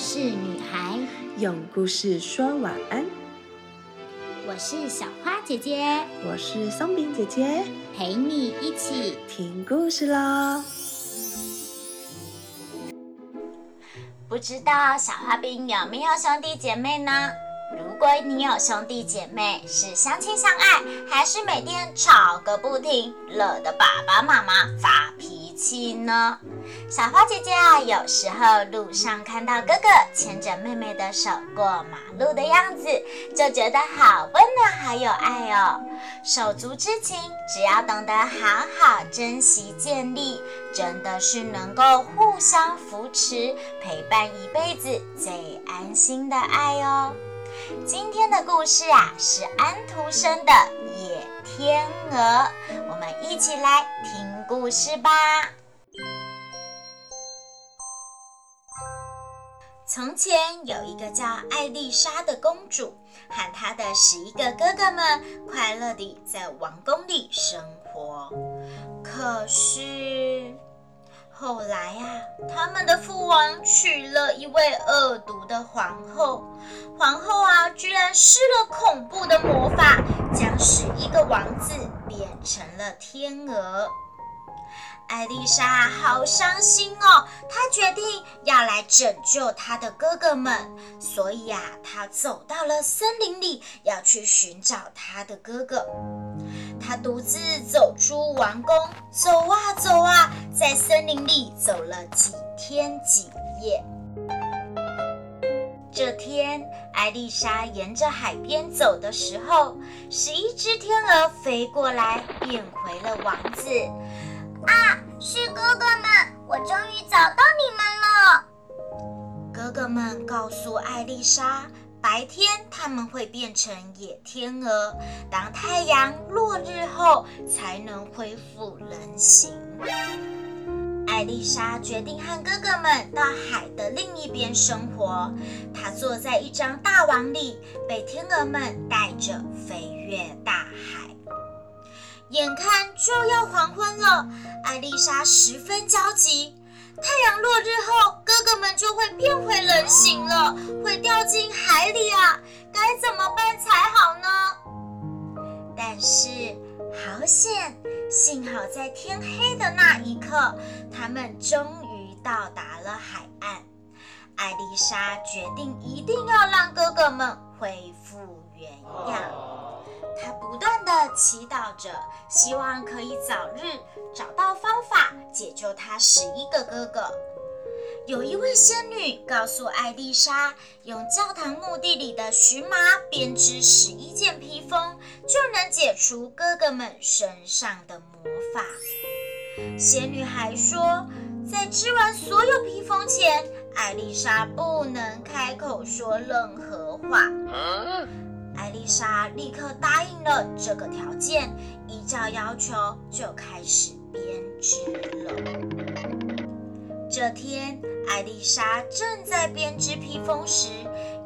事女孩，用故事说晚安。我是小花姐姐，我是松饼姐姐，陪你一起听故事喽。不知道小花饼有没有兄弟姐妹呢？如果你有兄弟姐妹，是相亲相爱，还是每天吵个不停，惹得爸爸妈妈发脾气呢？小花姐姐啊，有时候路上看到哥哥牵着妹妹的手过马路的样子，就觉得好温暖，好有爱哦。手足之情，只要懂得好好珍惜建立，真的是能够互相扶持、陪伴一辈子最安心的爱哦。今天的故事啊，是安徒生的《野天鹅》，我们一起来听故事吧。从前有一个叫艾丽莎的公主，和她的十一个哥哥们快乐地在王宫里生活。可是后来呀，他们的父王娶了一位恶毒的皇后，皇后啊，居然施了恐怖的魔法，将十一个王子变成了天鹅。艾丽莎好伤心哦，她决定要来拯救她的哥哥们，所以啊，她走到了森林里，要去寻找她的哥哥。她独自走出王宫，走啊走啊，在森林里走了几天几夜。这天，艾丽莎沿着海边走的时候，十一只天鹅飞过来，变回了王子。啊，是哥哥们，我终于找到你们了。哥哥们告诉艾丽莎，白天他们会变成野天鹅，当太阳落日后才能恢复人形。艾丽莎决定和哥哥们到海的另一边生活。她坐在一张大网里，被天鹅们带着飞越大海。眼看就要黄昏了，艾丽莎十分焦急。太阳落日后，哥哥们就会变回人形了，会掉进海里啊！该怎么办才好呢？但是好险，幸好在天黑的那一刻，他们终于到达了海岸。艾丽莎决定一定要让哥哥们恢复原样。她不断的祈祷着，希望可以早日找到方法解救她十一个哥哥。有一位仙女告诉艾丽莎，用教堂墓地里的荨麻编织十一件披风，就能解除哥哥们身上的魔法。仙女还说，在织完所有披风前，艾丽莎不能开口说任何话。艾丽莎立刻答应了这个条件，依照要求就开始编织了。这天，艾丽莎正在编织披风时，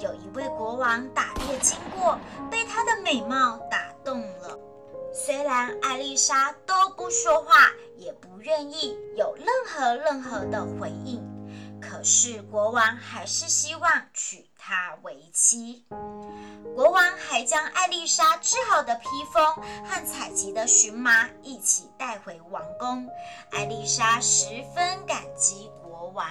有一位国王打猎经过，被她的美貌打动了。虽然艾丽莎都不说话，也不愿意有任何任何的回应，是国王还是希望娶她为妻。国王还将艾丽莎织好的披风和采集的荨麻一起带回王宫。艾丽莎十分感激国王。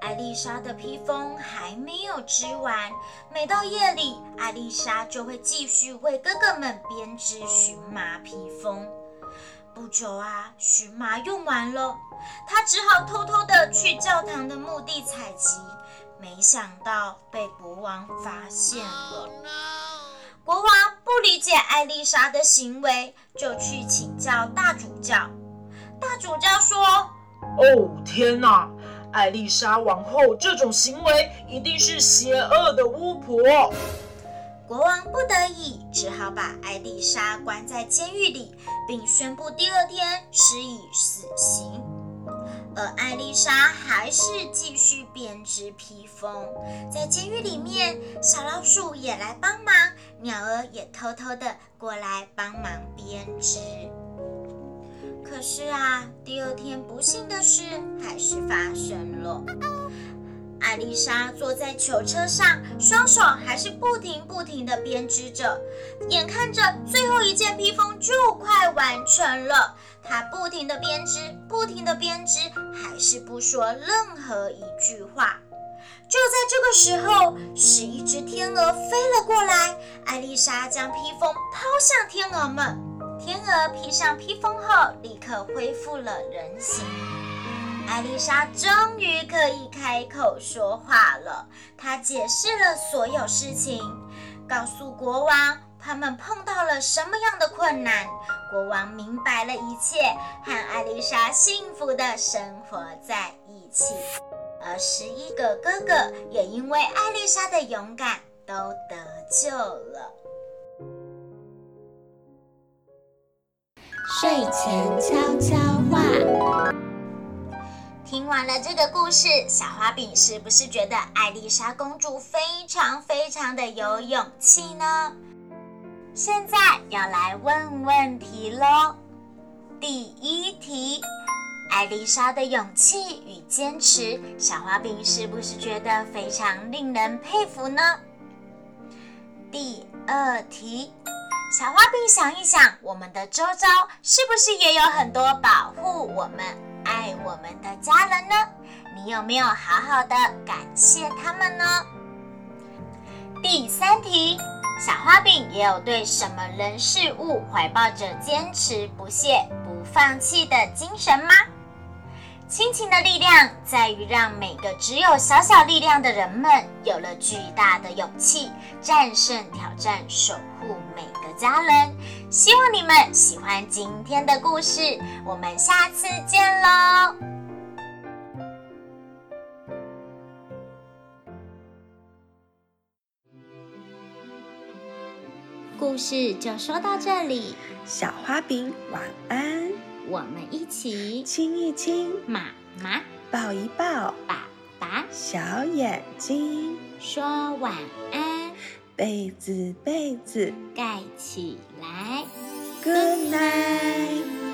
艾丽莎的披风还没有织完，每到夜里，艾丽莎就会继续为哥哥们编织荨麻披风。不久啊，荨麻用完了，他只好偷偷的去教堂的墓地采集。没想到被国王发现了。国王不理解艾丽莎的行为，就去请教大主教。大主教说：“哦，天哪！艾丽莎王后这种行为一定是邪恶的巫婆。”国王不得已，只好把艾丽莎关在监狱里，并宣布第二天施以死刑。而艾丽莎还是继续编织披风，在监狱里面，小老鼠也来帮忙，鸟儿也偷偷的过来帮忙编织。可是啊，第二天不幸的事还是发生了。艾丽莎坐在囚车上，双手还是不停不停的编织着，眼看着最后一件披风就快完成了，她不停的编织，不停的编织，还是不说任何一句话。就在这个时候，是一只天鹅飞了过来，艾丽莎将披风抛向天鹅们，天鹅披上披风后，立刻恢复了人形。艾丽莎终于可以开口说话了。她解释了所有事情，告诉国王他们碰到了什么样的困难。国王明白了一切，和艾丽莎幸福的生活在一起。而十一个哥哥也因为艾丽莎的勇敢都得救了。睡前悄悄话。听完了这个故事，小花饼是不是觉得艾丽莎公主非常非常的有勇气呢？现在要来问问题喽。第一题，艾丽莎的勇气与坚持，小花饼是不是觉得非常令人佩服呢？第二题，小花饼想一想，我们的周遭是不是也有很多保护我们？爱我们的家人呢？你有没有好好的感谢他们呢？第三题，小花饼也有对什么人事物怀抱着坚持不懈、不放弃的精神吗？亲情的力量在于让每个只有小小力量的人们有了巨大的勇气，战胜挑战，守护每个家人。你们喜欢今天的故事，我们下次见喽！故事就说到这里，小花饼晚安，我们一起亲一亲，妈妈抱一抱，爸爸。小眼睛，说晚安，被子被子。盖起来。，Good night。